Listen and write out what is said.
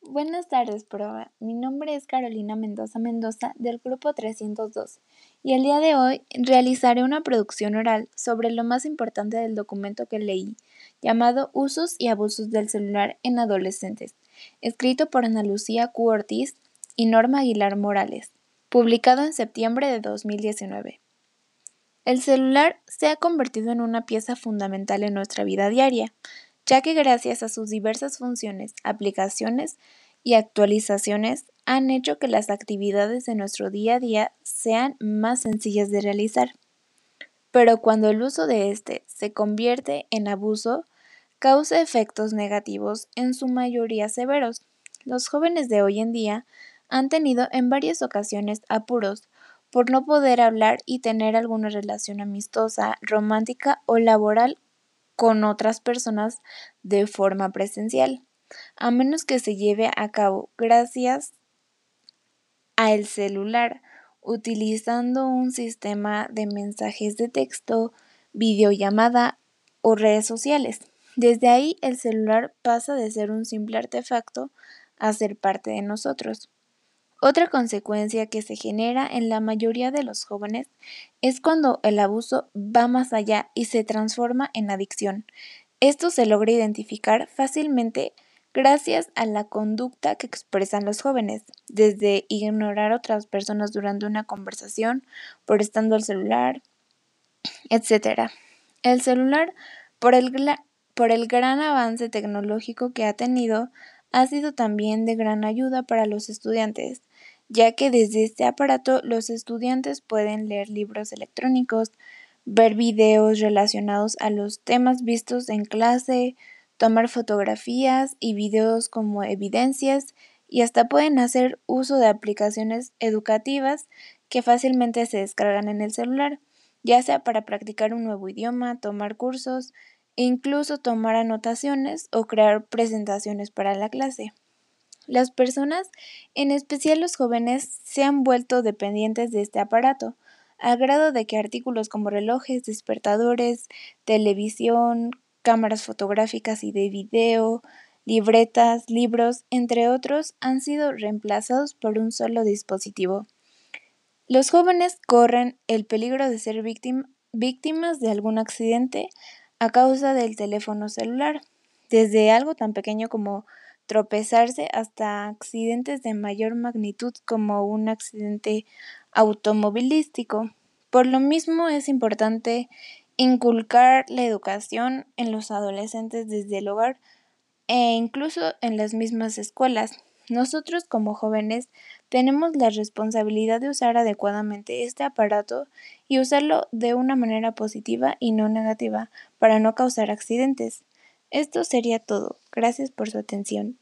Buenas tardes, prueba. Mi nombre es Carolina Mendoza Mendoza del grupo 302 y el día de hoy realizaré una producción oral sobre lo más importante del documento que leí, llamado Usos y abusos del celular en adolescentes, escrito por Ana Lucía Q. Y Norma Aguilar Morales, publicado en septiembre de 2019. El celular se ha convertido en una pieza fundamental en nuestra vida diaria, ya que gracias a sus diversas funciones, aplicaciones y actualizaciones han hecho que las actividades de nuestro día a día sean más sencillas de realizar. Pero cuando el uso de este se convierte en abuso, causa efectos negativos en su mayoría severos. Los jóvenes de hoy en día han tenido en varias ocasiones apuros por no poder hablar y tener alguna relación amistosa, romántica o laboral con otras personas de forma presencial, a menos que se lleve a cabo gracias al celular, utilizando un sistema de mensajes de texto, videollamada o redes sociales. Desde ahí el celular pasa de ser un simple artefacto a ser parte de nosotros. Otra consecuencia que se genera en la mayoría de los jóvenes es cuando el abuso va más allá y se transforma en adicción. Esto se logra identificar fácilmente gracias a la conducta que expresan los jóvenes, desde ignorar a otras personas durante una conversación, por estando al celular, etc. El celular, el, por el gran avance tecnológico que ha tenido, ha sido también de gran ayuda para los estudiantes, ya que desde este aparato los estudiantes pueden leer libros electrónicos, ver videos relacionados a los temas vistos en clase, tomar fotografías y videos como evidencias y hasta pueden hacer uso de aplicaciones educativas que fácilmente se descargan en el celular, ya sea para practicar un nuevo idioma, tomar cursos incluso tomar anotaciones o crear presentaciones para la clase. Las personas, en especial los jóvenes, se han vuelto dependientes de este aparato, al grado de que artículos como relojes, despertadores, televisión, cámaras fotográficas y de video, libretas, libros, entre otros, han sido reemplazados por un solo dispositivo. Los jóvenes corren el peligro de ser víctimas de algún accidente a causa del teléfono celular, desde algo tan pequeño como tropezarse hasta accidentes de mayor magnitud como un accidente automovilístico. Por lo mismo es importante inculcar la educación en los adolescentes desde el hogar e incluso en las mismas escuelas. Nosotros como jóvenes tenemos la responsabilidad de usar adecuadamente este aparato y usarlo de una manera positiva y no negativa para no causar accidentes. Esto sería todo. Gracias por su atención.